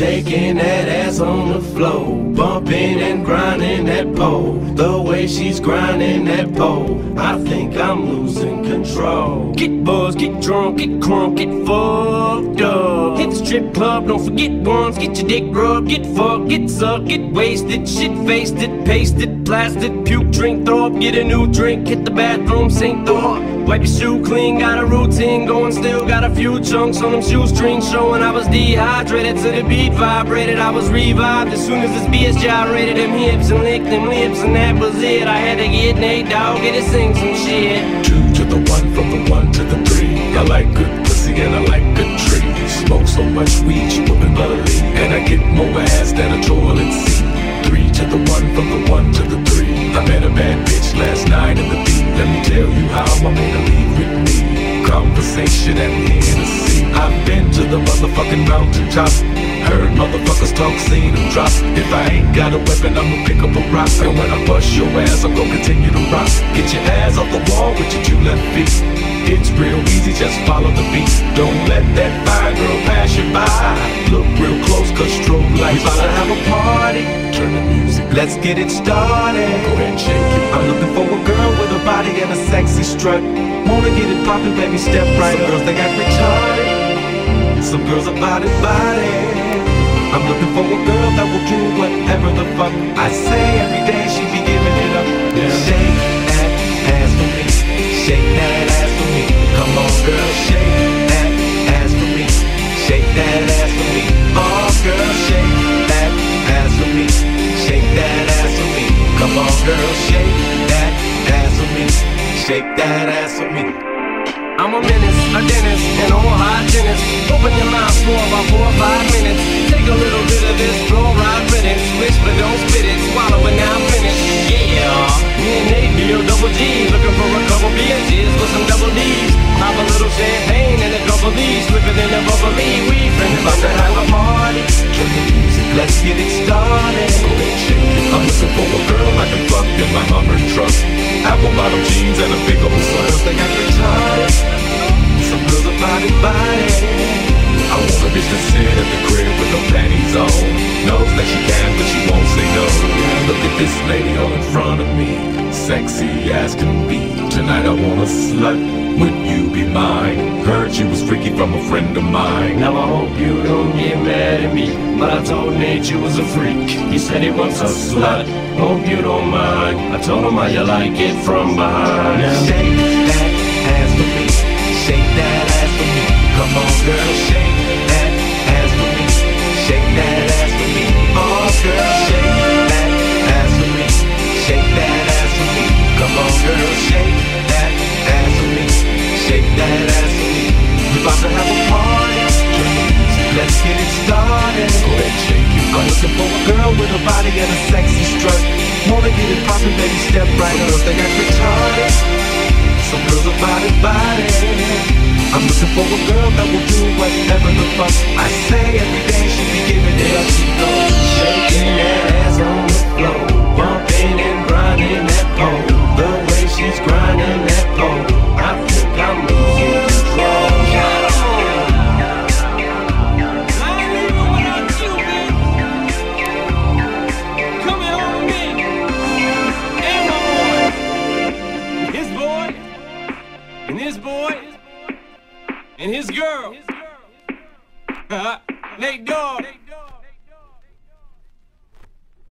Shaking that ass on the floor, bumping and grinding that pole. The way she's grinding that pole, I think I'm losing control. Get buzzed, get drunk, get crunk, get fucked up. Hit the strip club, don't forget once. Get your dick rubbed, get fucked, get sucked, get wasted, shit faced pasted, plastic, puke, drink, throw up, get a new drink, hit the bathroom, sink, throw up. Wipe your shoe clean, got a routine going, still got a few chunks on them shoestrings showing I was dehydrated to the beat vibrated. I was revived as soon as this BS gyrated them hips and licked them lips, and that was it. I had to get Nate Dogg, get to sing some shit. Two to the one, from the one to the three. I like good pussy and I like good trees. Smoke so much weed, you wouldn't believe. And I get more ass than a toilet seat. Three to the one, from the one to the three. I met a bad bitch last night in the beat. Let me tell you how I made her leave with me. Conversation and Hennessy. I've been to the motherfucking mountaintop. Heard motherfuckers talk, seen them drop. If I ain't got a weapon, I'ma pick up a rock. And when I bust your ass, I'm gonna continue to rock. Get your ass off the wall with your two left feet. It's real just follow the beat. Don't let that fine girl pass you by. Look real close, cause strobe lights. We about to have a party, Turn the music. let's get it started. Go ahead and shake it. I'm looking for a girl with a body and a sexy strut. Wanna get it poppin', baby, step right Some up. girls, they got retarded. Some girls are body body. I'm looking for a Shake that ass for me. I'm a menace, a dentist, and all hygienist. Open your mouth for about four or five minutes. Take a little bit of this fluoride riddance. Switch, but don't spit it. Swallow it now, finish. Yeah, me and Nate deal double G. Looking for a couple BS's with some double D's. Pop a little champagne and a couple D's. Slip it in a bubbly. We finna about to have a party. Turn the music. Let's get it started. I'm looking for a girl Look at this lady all in front of me, sexy as can be. Tonight I want a slut. Would you be mine? Heard she was freaky from a friend of mine. Now I hope you don't get mad at me, but I told Nate you was a freak. He said he wants a slut. Hope you don't mind. I told him how you like it from behind. Now Shake that ass for me. about to have a party. Let's get it started. Go ahead, shake it. I'm looking for a girl with a body and a sexy strut. Wanna get it poppin', baby, step right up. They got retarded. Some girls are body body. I'm looking for a girl that will do whatever the fuck I say every day. She be giving it up. She knows shaking it. and his girl. Nate Dogg.